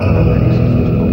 Thank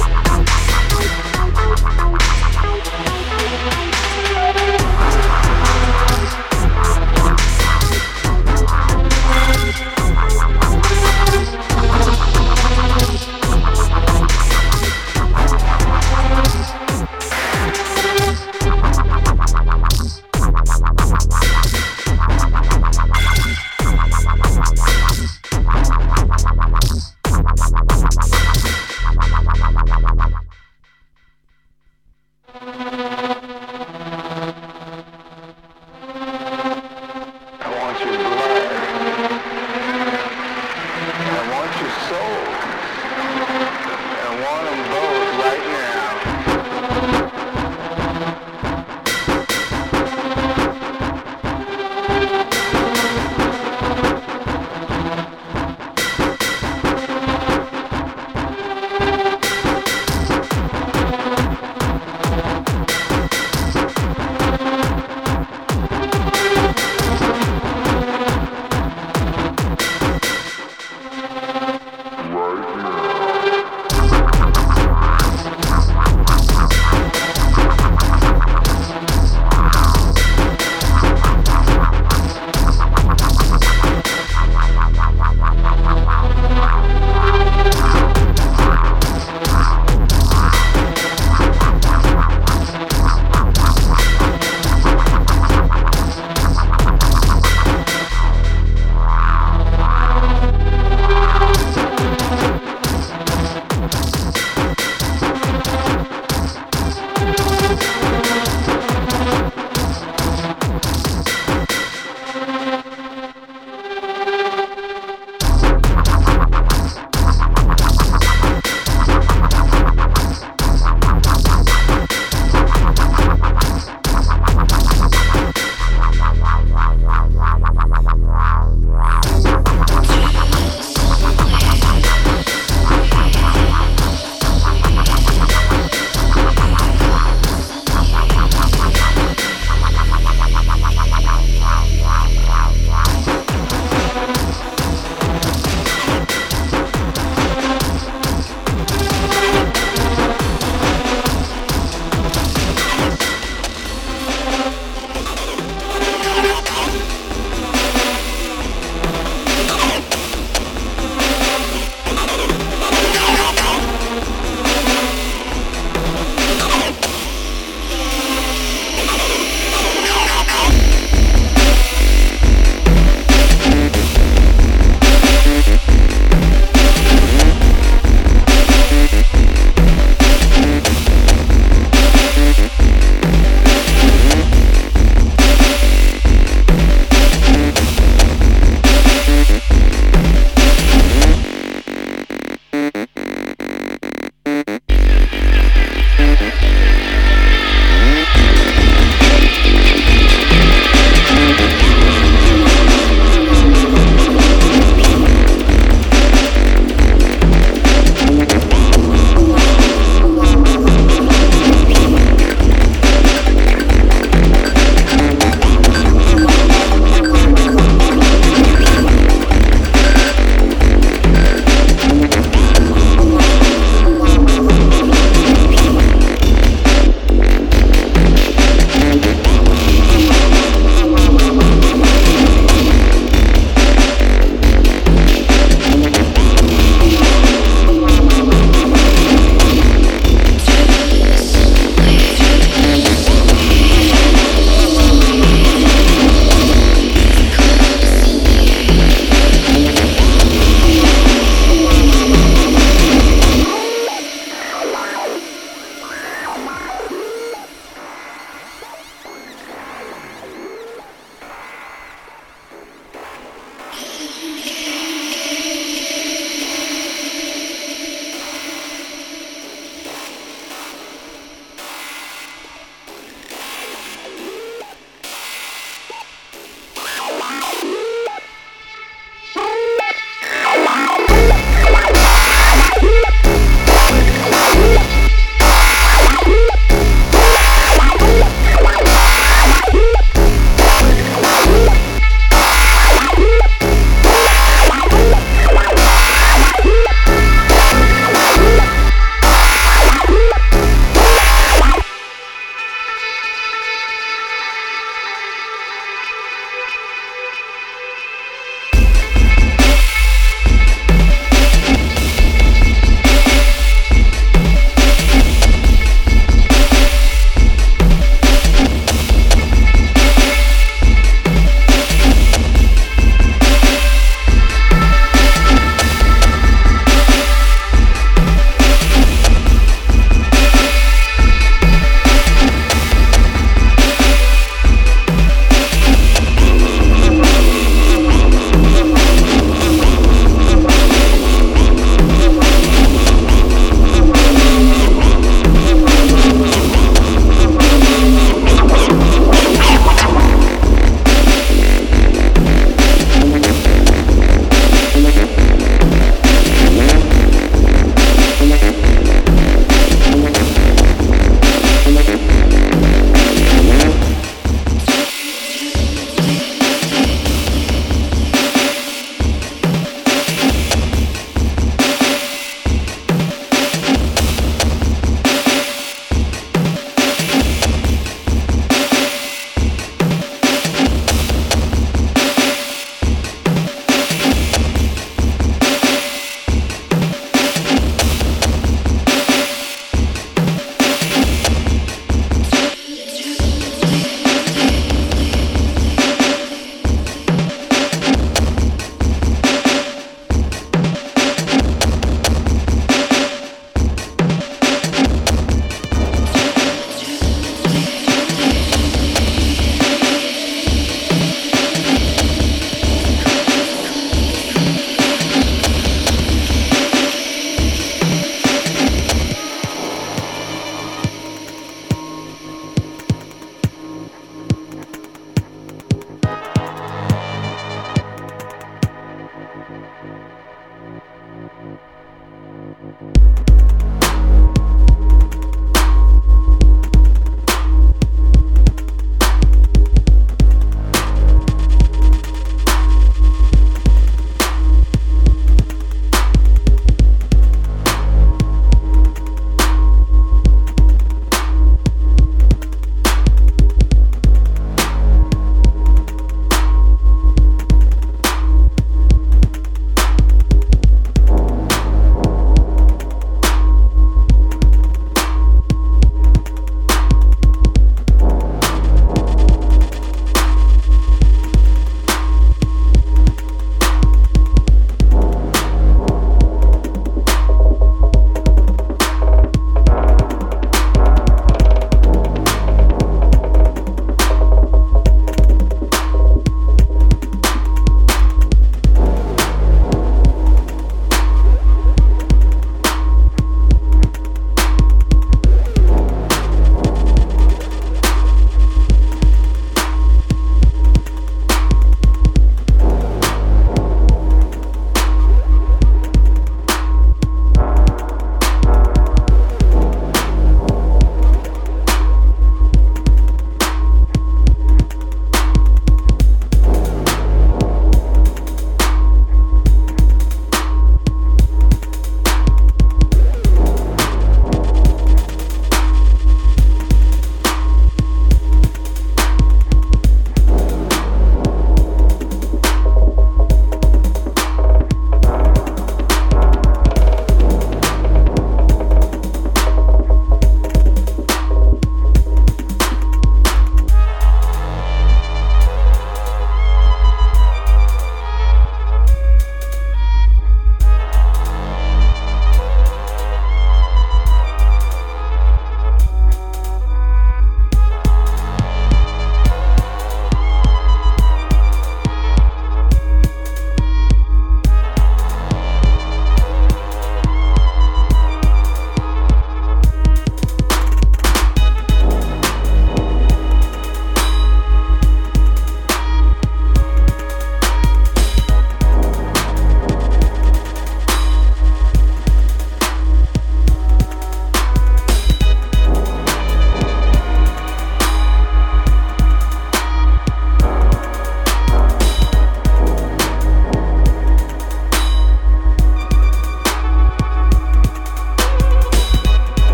Peace.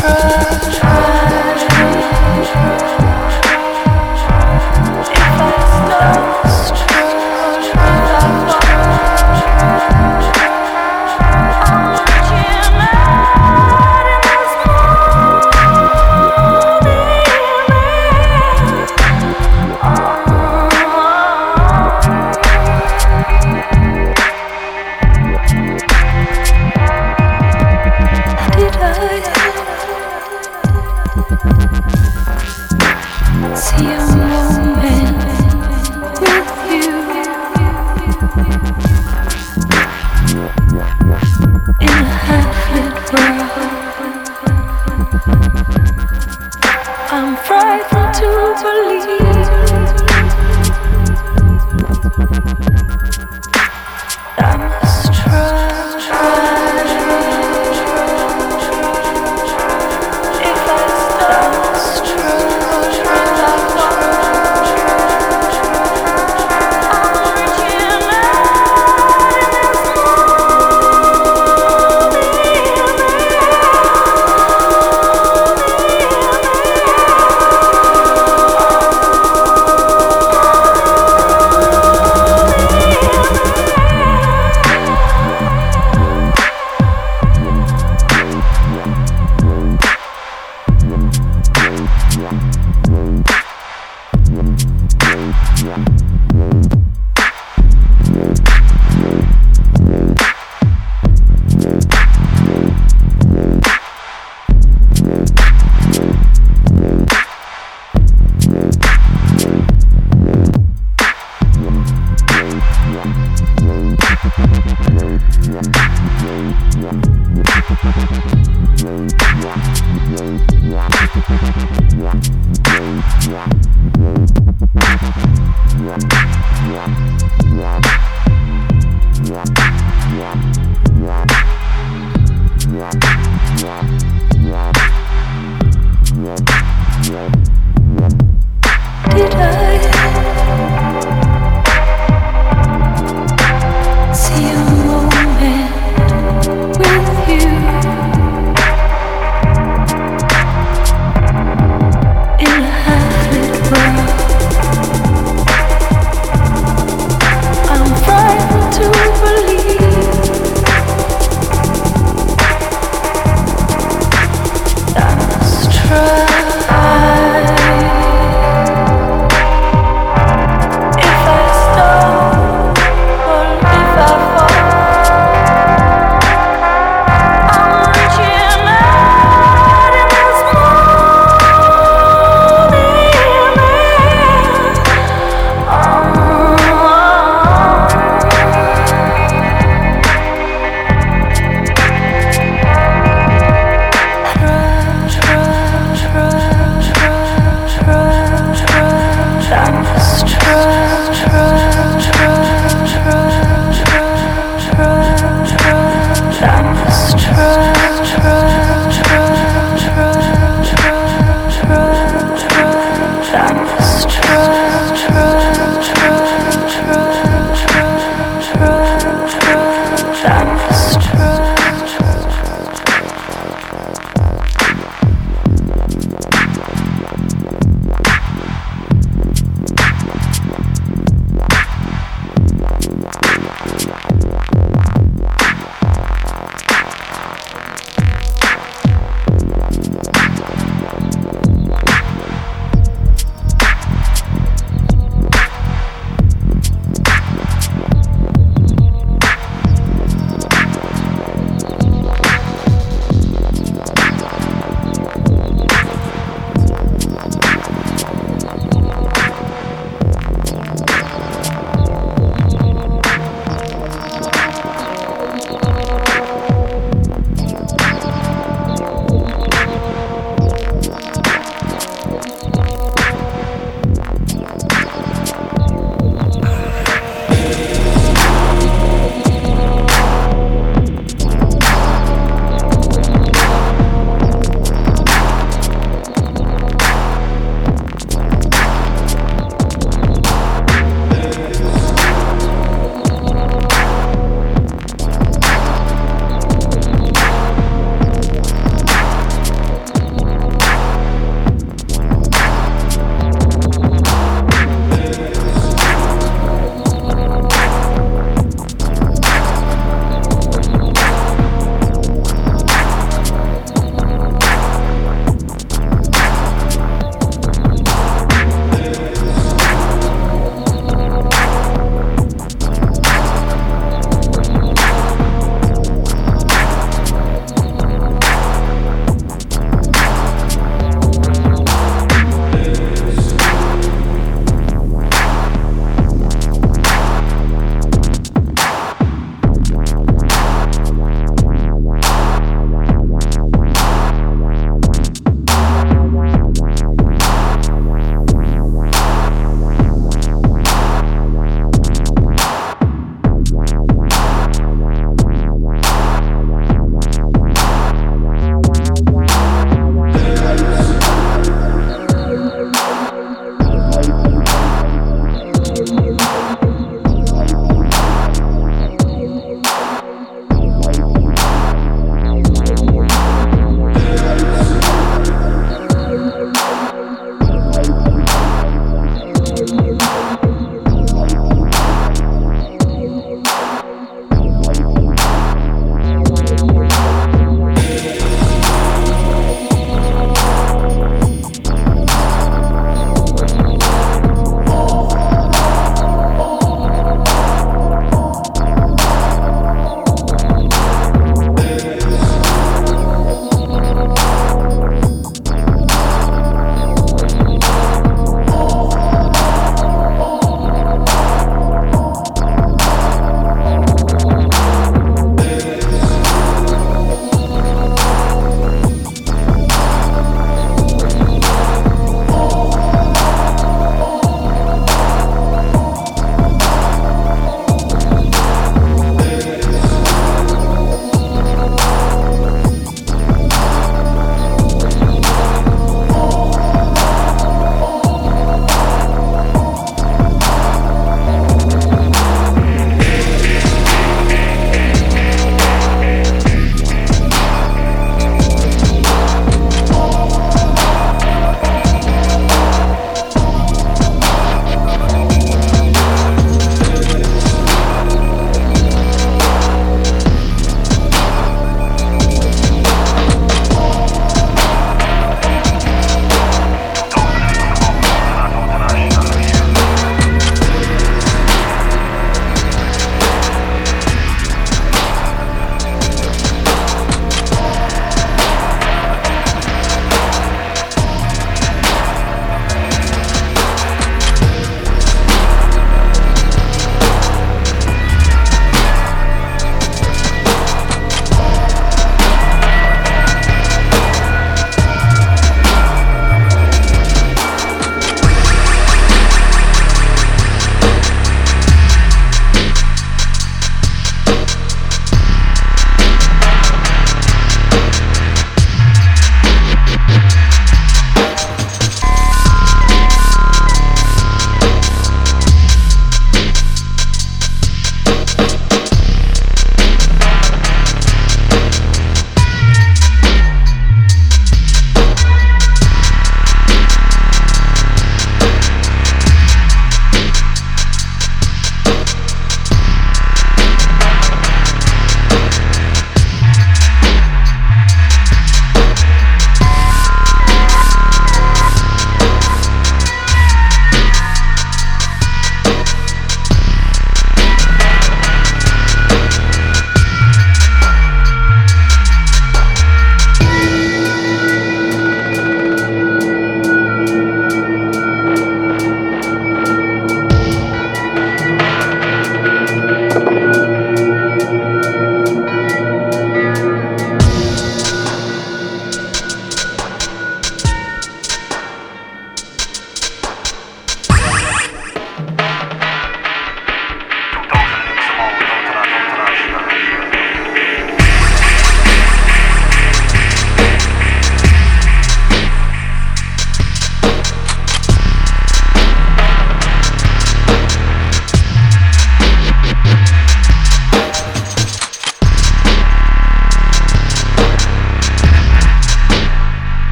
try, try, try.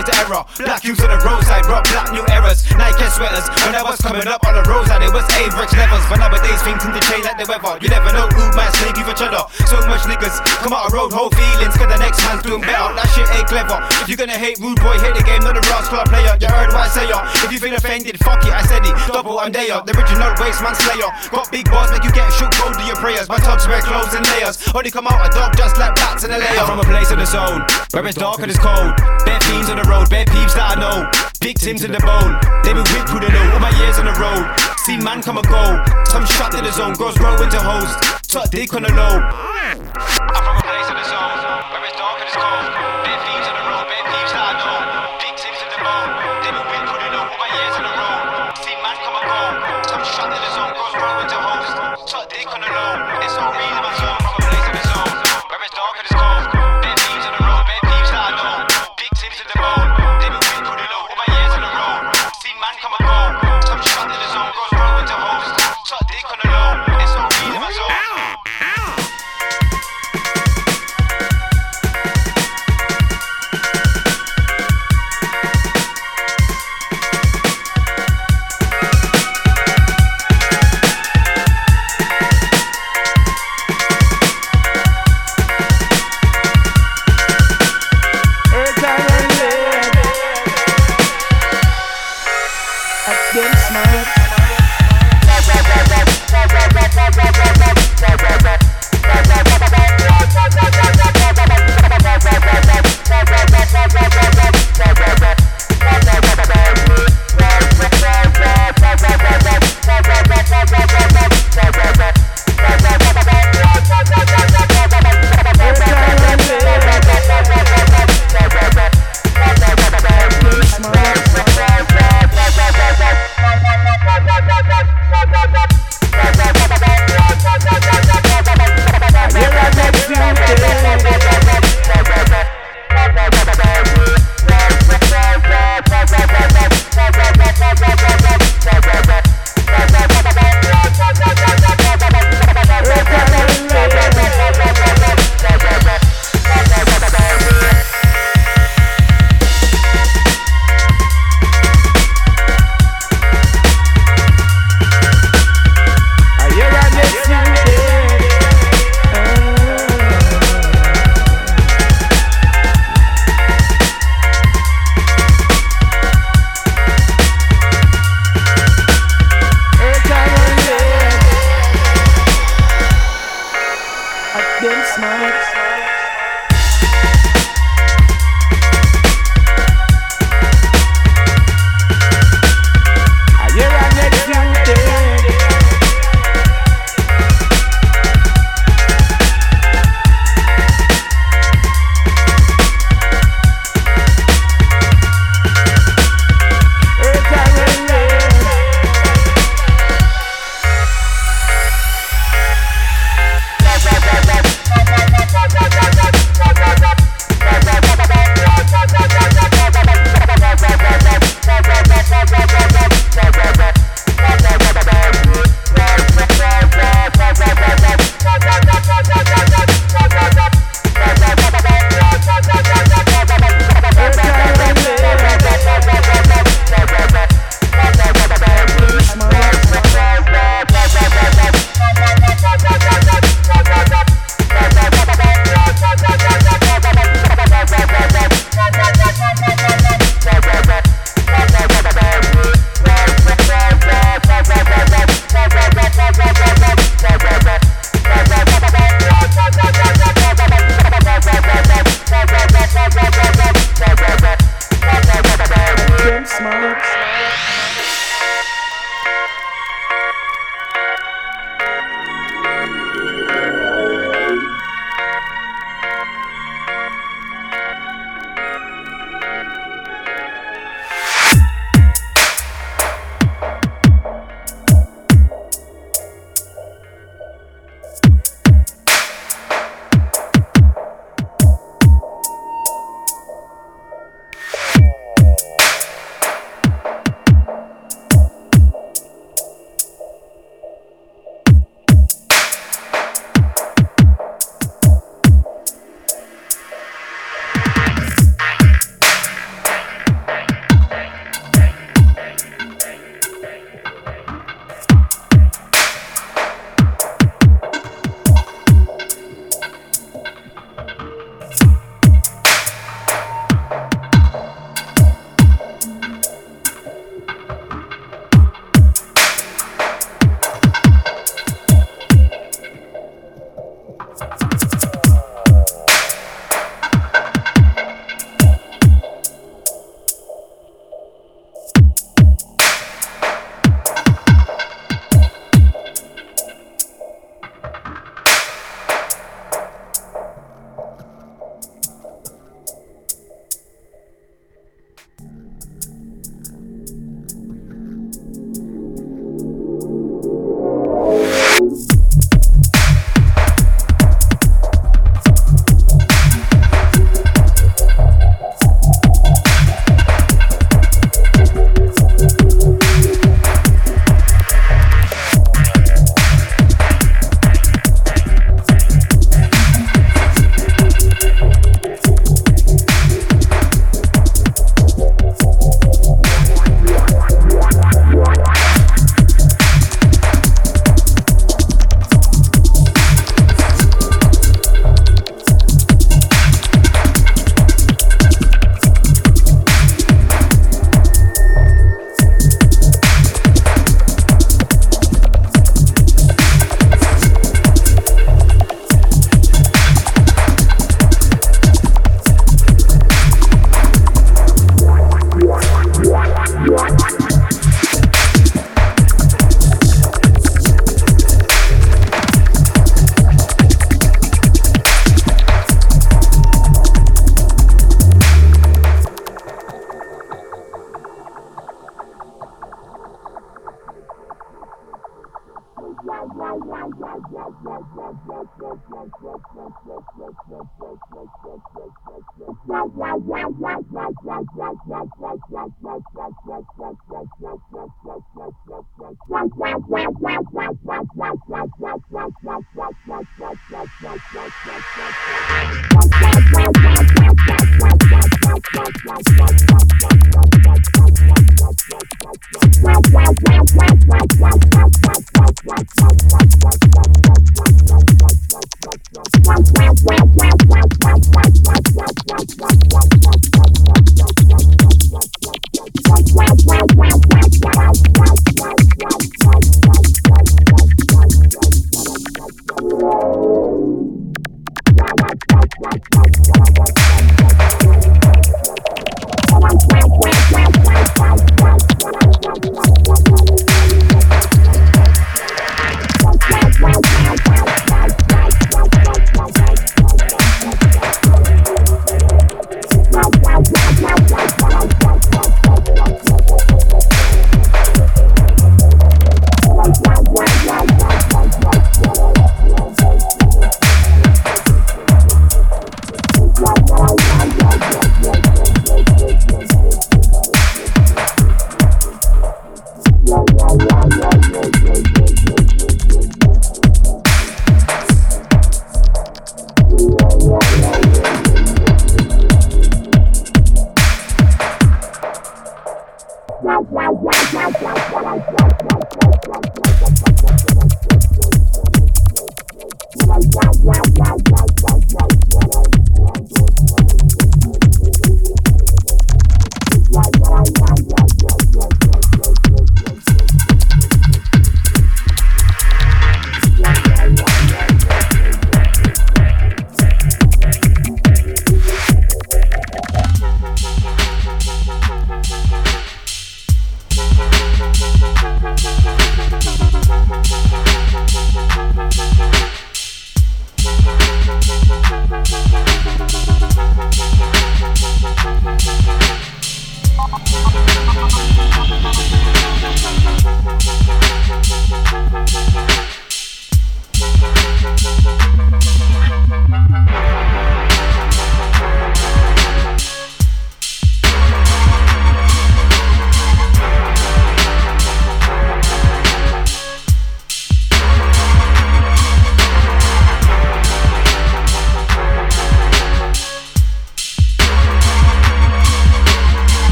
The error. Black youths on the roadside, rock black New Eras. Nike sweaters, when I was coming up on the roadside, it was Average levels. But nowadays things seem to change like the weather. You never know who might snake you for cheddar. So much niggas come out of road, whole feelings, cause the next man's doing better. That shit ain't clever. If you're gonna hate rude boy, hate the game, not the rascal player. You heard what I say, ya. If you feel offended, fuck it, I said it. Double, I'm there. The original waste man slayer. Got big balls, make you get shook, go do your prayers. My tugs wear clothes and layers. Only come out a dog just like bats in a layer. From a place in the zone, where it's dark and it's cold. Bare fiends on the road, bare peeps that I know. Victims in the bone, they been whipped through the know. All my years on the road, seen man come and go. Some shot to the zone, girls grow into hoes. Tuck dick on the low. I'm from a place in the zone,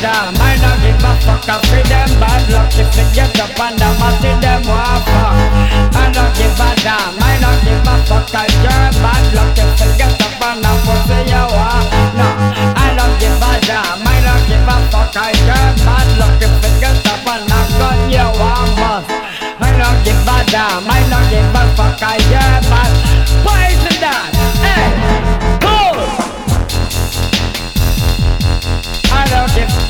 damn. I don't give a fuck. I feel them bad luck if they get up the mat in them want fuck. I don't give a damn. I don't give a fuck. I get bad luck if they get up the pussy you want. No, I don't give a damn. I don't give a fuck. I get bad luck if they get up the gun you want bust. I don't give a damn. I don't give a fuck. I get bad. Poison that. Hey, cool. I don't give.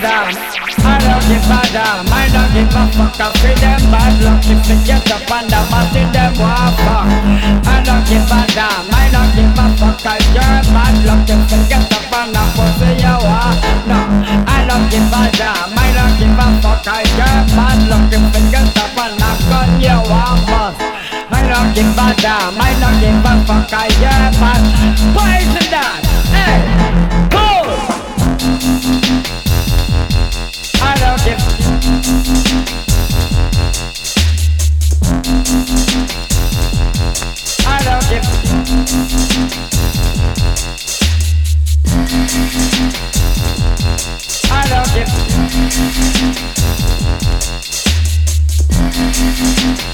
damn. I don't give a damn. I don't give a fuck. I feel them bad luck if they get up the mat in them want fuck. I don't give a damn. I don't give a fuck. I get bad luck if they get up on the pussy you want. No, I don't give a damn. I don't give a fuck. I get bad luck if they get up on the gun you want bust. I don't give a damn. I don't give a fuck. I get bad. Poison that. Hey, I give. I don't. I don't give.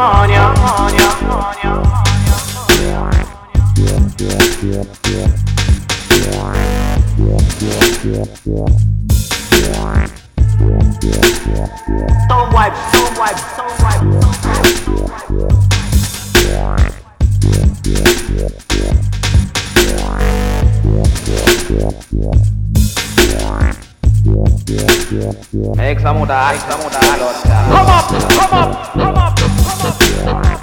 honia, honia, honia, honia. Don't wipe, don't wipe, don't wipe, don't wipe. Examutar, examutar. Come up, come up, come up. Hello,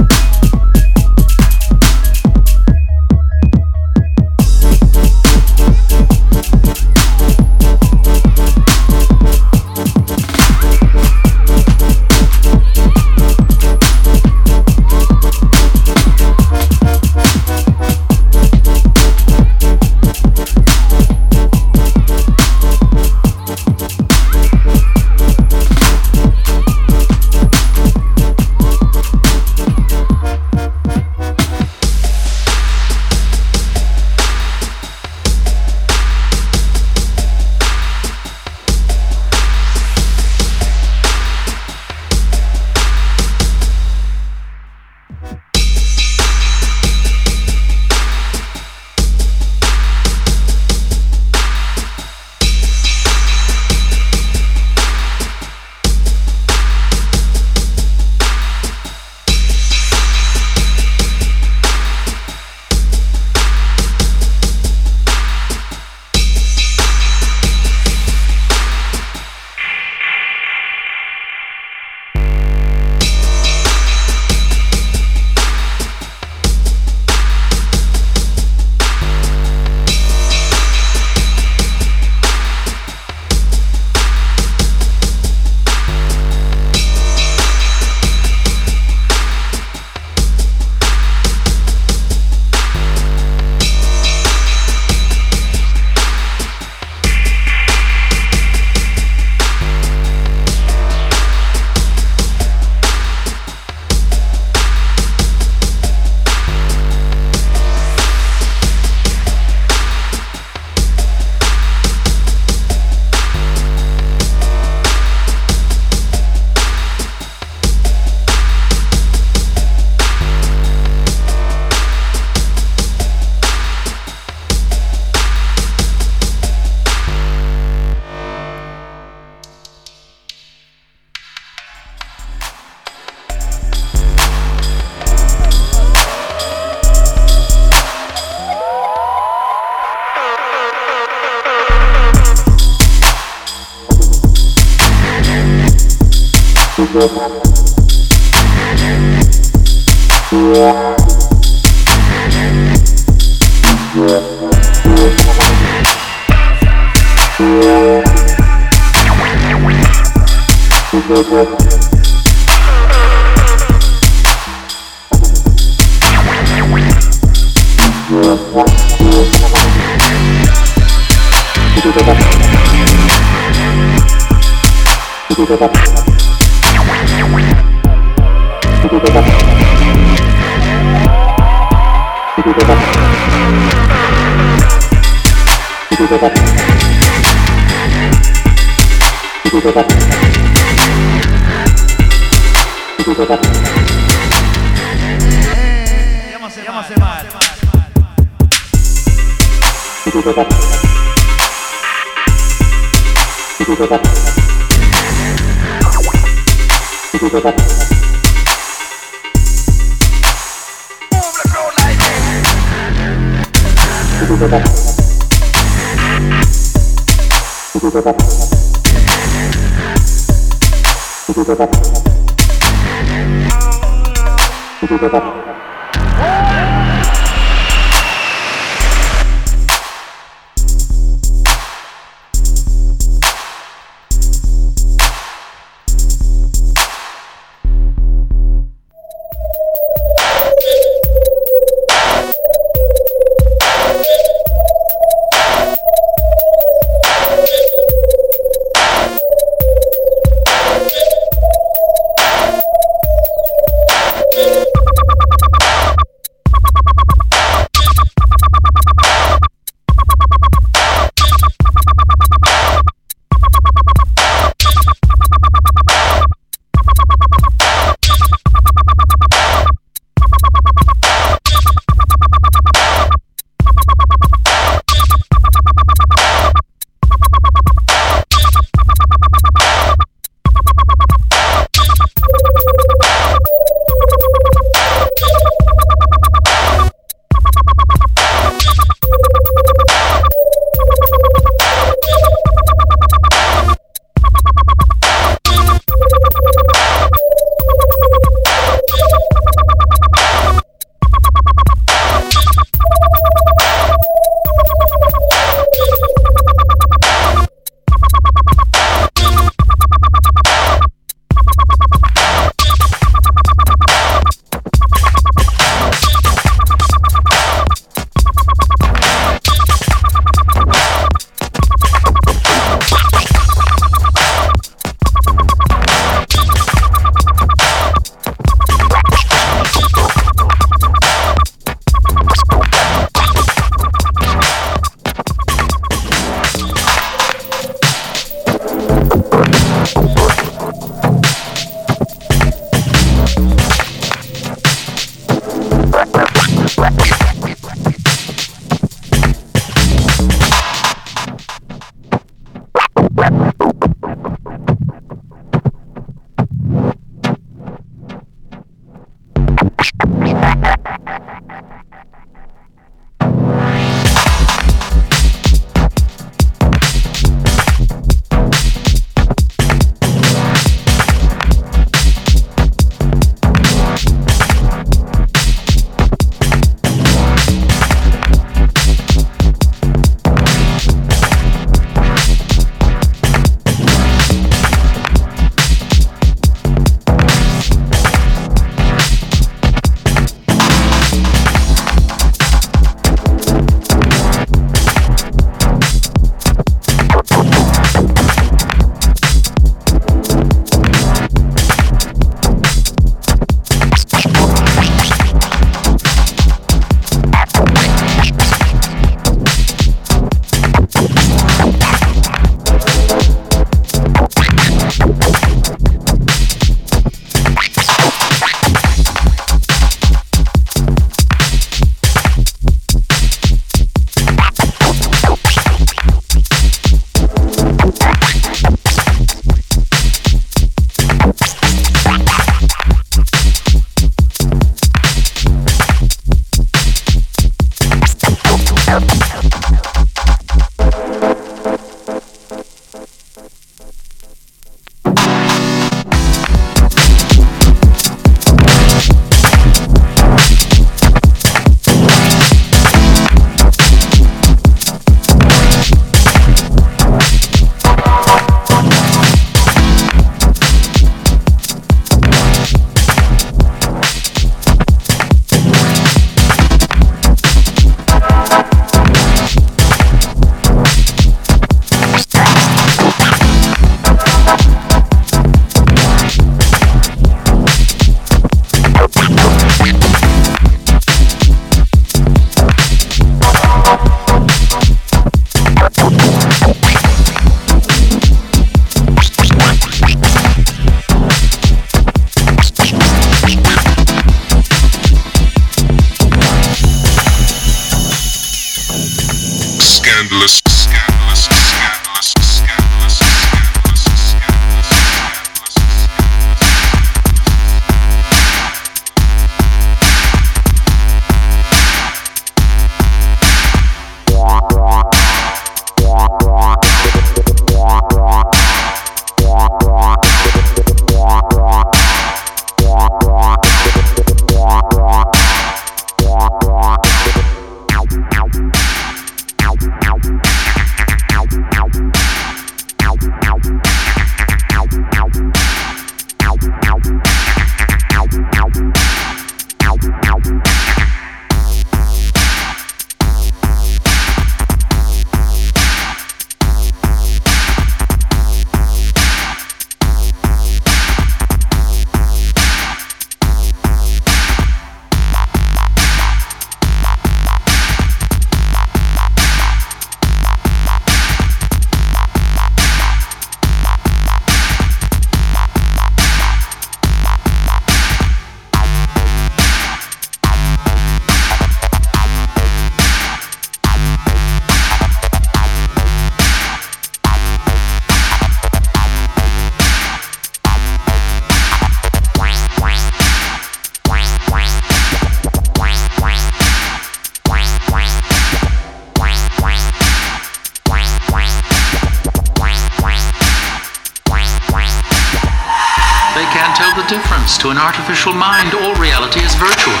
mind, all reality is virtual.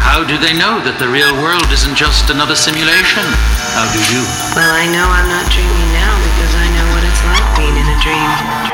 How do they know that the real world isn't just another simulation? How do you? Well, I know I'm not dreaming now because I know what it's like being in a dream.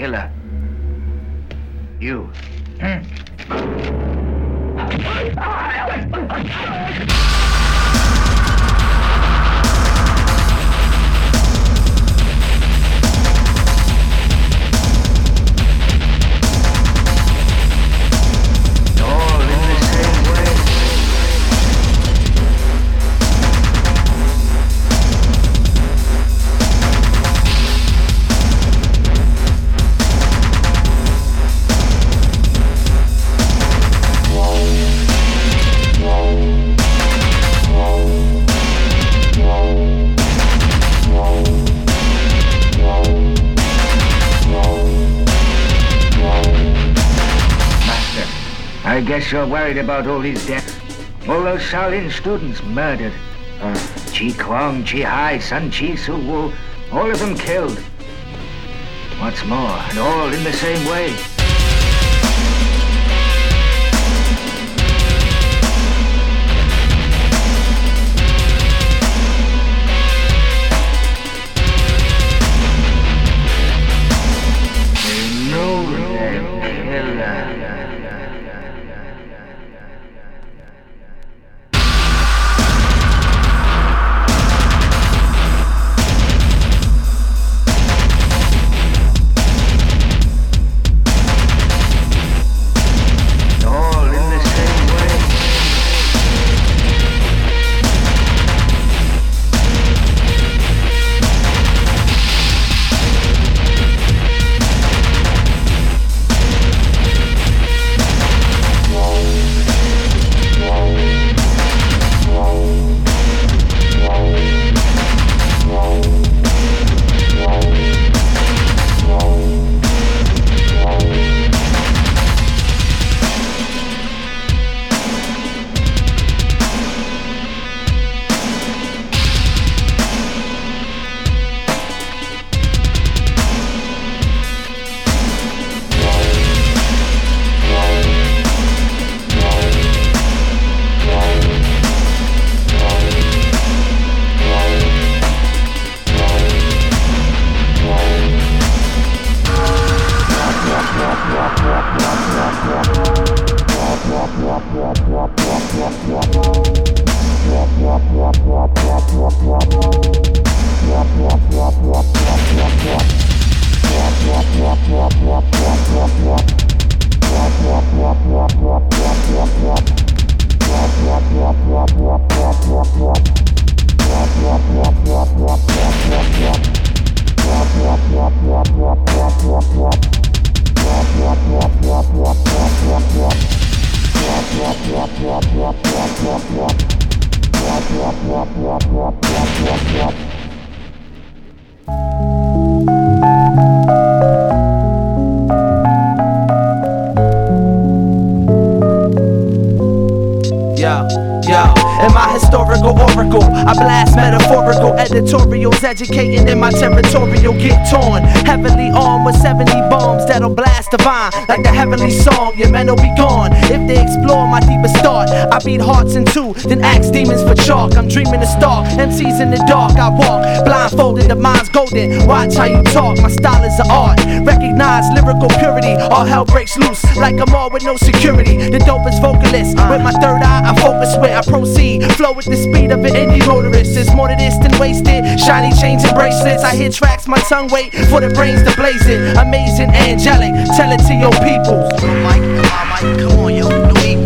killer. sure worried about all these deaths. All those Shaolin students murdered. Uh, Chi Kwong, Chi Hai, Sun Chi, Su Wu, all of them killed. What's more, and all in the same way. Educating in my territorial get torn. Heavily armed with 70 bombs that'll blast divine, like the heavenly song. Your men will be gone if they explore my deepest thought. I beat hearts in two, then axe demons for chalk. I'm dreaming a star, MCs in the dark. I walk blindfolded, the mind's golden. Watch how you talk, my style is an art. Recognize lyrical purity, all hell breaks loose, like a mall with no security. The dopest vocalist, with my third eye, I focus where I proceed. Flow with the speed of an indie motorist. It's more to this than wasted. Shiny chains and bracelets. I hear tracks, my tongue wait for the brains to blaze it. Amazing, angelic. Tell it to your people. Come on, yo.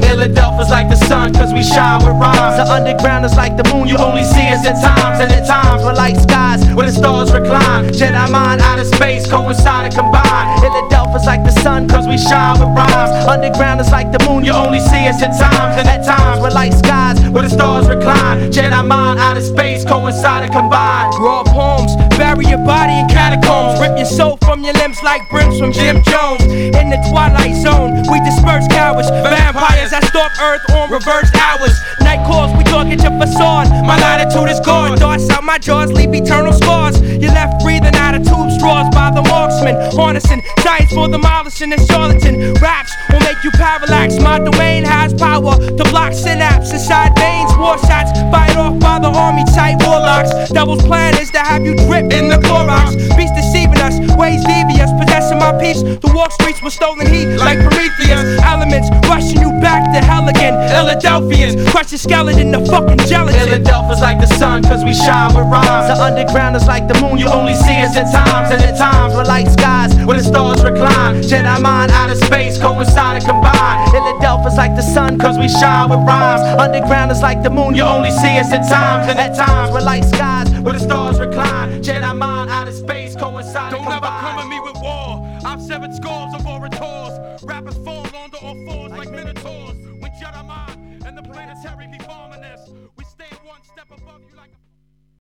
Philadelphia's like the sun, cause we shine with rhymes. The underground is like the moon, you only see us at times. And at times, we're like skies where the stars recline. Jedi mind out of space, coincide and combine. Philadelphia's like the sun, cause we shine with rhymes. Underground is like the moon, you only see us at times. And at times, we're like skies where the stars recline. Jedi mind out of space, coincide and combine. Raw poems, bury your body in catacombs. Rip your soul your limbs like brims from Jim Jones. In the twilight zone, we disperse cowards. Vampires that stalk Earth on reversed hours. Night calls, we talk at your facade. My latitude is gone. Darts out my jaws, leave eternal scars. You're left breathing out of tube straws by the marksman. Harnessing science for the demolishing and charlatan. Raps will make you parallax. My domain has power to block synapse inside veins. War shots fired off by the army tight warlocks. Devil's plan is to have you drip in the Clorox. Beast deceiving us, ways devious, possessing my peace. The walk streets with stolen heat like Prometheus. Elements rushing you back to hell again. Philadelphians, crush your skeleton to fucking gelatin. Philadelphia's like the sun, cause we shine with rhymes. The underground is like the moon, you only see us at times. And at times, we're like skies where the stars recline. Jedi mind out of space, coincide and combine. Philadelphia's like the sun, cause we shine with rhymes. Underground is like the moon, you only see us at times. And at times, we're like skies where the stars recline.